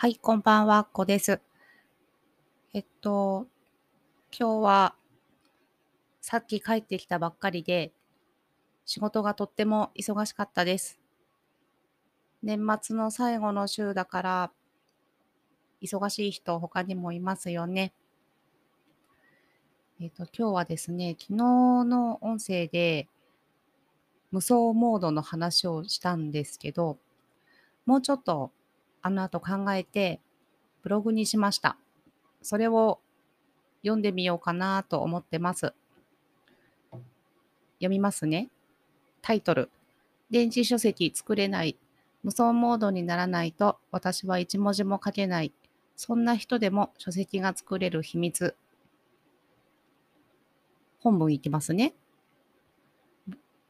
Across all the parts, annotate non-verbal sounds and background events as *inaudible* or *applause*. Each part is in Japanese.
はい、こんばんは、こです。えっと、今日はさっき帰ってきたばっかりで、仕事がとっても忙しかったです。年末の最後の週だから、忙しい人他にもいますよね。えっと、今日はですね、昨日の音声で無双モードの話をしたんですけど、もうちょっとあの後考えてブログにしました。それを読んでみようかなと思ってます。読みますね。タイトル。電子書籍作れない。無双モードにならないと私は一文字も書けない。そんな人でも書籍が作れる秘密。本文いきますね。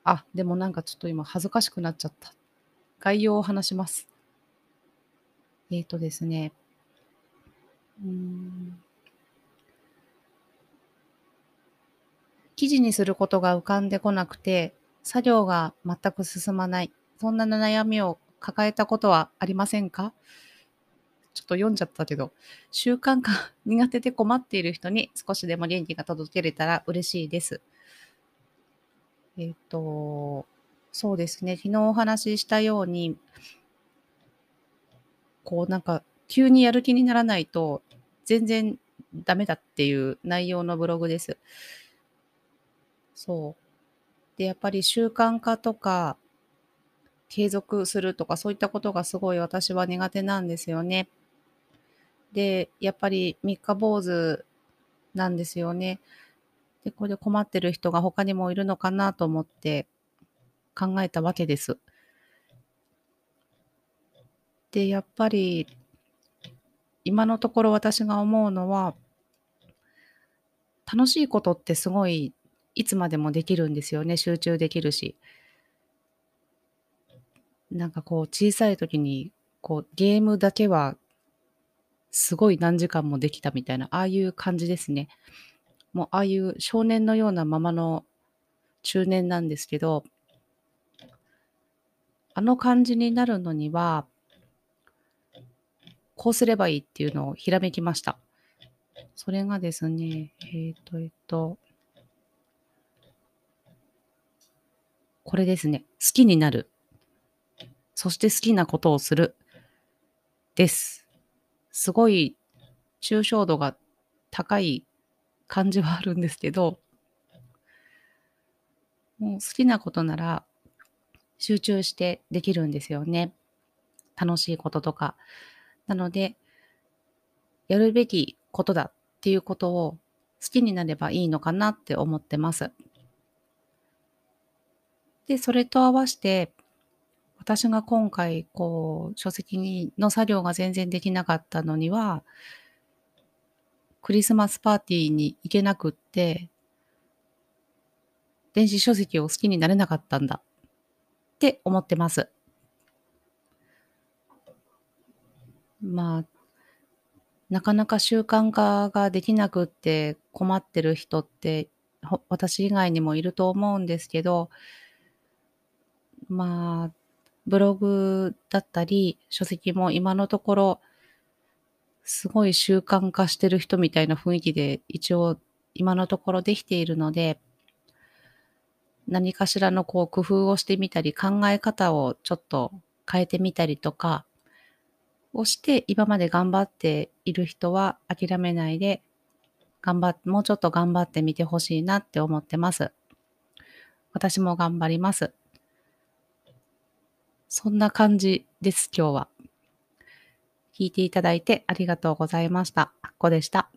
あ、でもなんかちょっと今恥ずかしくなっちゃった。概要を話します。えっ、ー、とですね。うん。記事にすることが浮かんでこなくて、作業が全く進まない。そんな悩みを抱えたことはありませんか？ちょっと読んじゃったけど、習慣化 *laughs* 苦手で困っている人に少しでも元気が届けれたら嬉しいです。えっ、ー、と、そうですね。昨日お話ししたように、こうなんか急にやる気にならないと全然ダメだっていう内容のブログです。そう。で、やっぱり習慣化とか継続するとかそういったことがすごい私は苦手なんですよね。で、やっぱり三日坊主なんですよね。で、これで困ってる人が他にもいるのかなと思って考えたわけです。で、やっぱり、今のところ私が思うのは、楽しいことってすごいいつまでもできるんですよね。集中できるし。なんかこう小さい時にこうゲームだけはすごい何時間もできたみたいな、ああいう感じですね。もうああいう少年のようなままの中年なんですけど、あの感じになるのには、こうすればいいっていうのをひらめきました。それがですね、えっ、ー、と、えっ、ー、と、これですね。好きになる。そして好きなことをする。です。すごい抽象度が高い感じはあるんですけど、もう好きなことなら集中してできるんですよね。楽しいこととか、なので、やるべきことだっていうことを好きになればいいのかなって思ってます。で、それと合わせて、私が今回、こう、書籍の作業が全然できなかったのには、クリスマスパーティーに行けなくって、電子書籍を好きになれなかったんだって思ってます。まあ、なかなか習慣化ができなくって困ってる人って、私以外にもいると思うんですけど、まあ、ブログだったり、書籍も今のところ、すごい習慣化してる人みたいな雰囲気で一応今のところできているので、何かしらのこう工夫をしてみたり、考え方をちょっと変えてみたりとか、をして今まで頑張っている人は諦めないで頑張っ、もうちょっと頑張ってみてほしいなって思ってます。私も頑張ります。そんな感じです、今日は。聞いていただいてありがとうございました。あっこでした。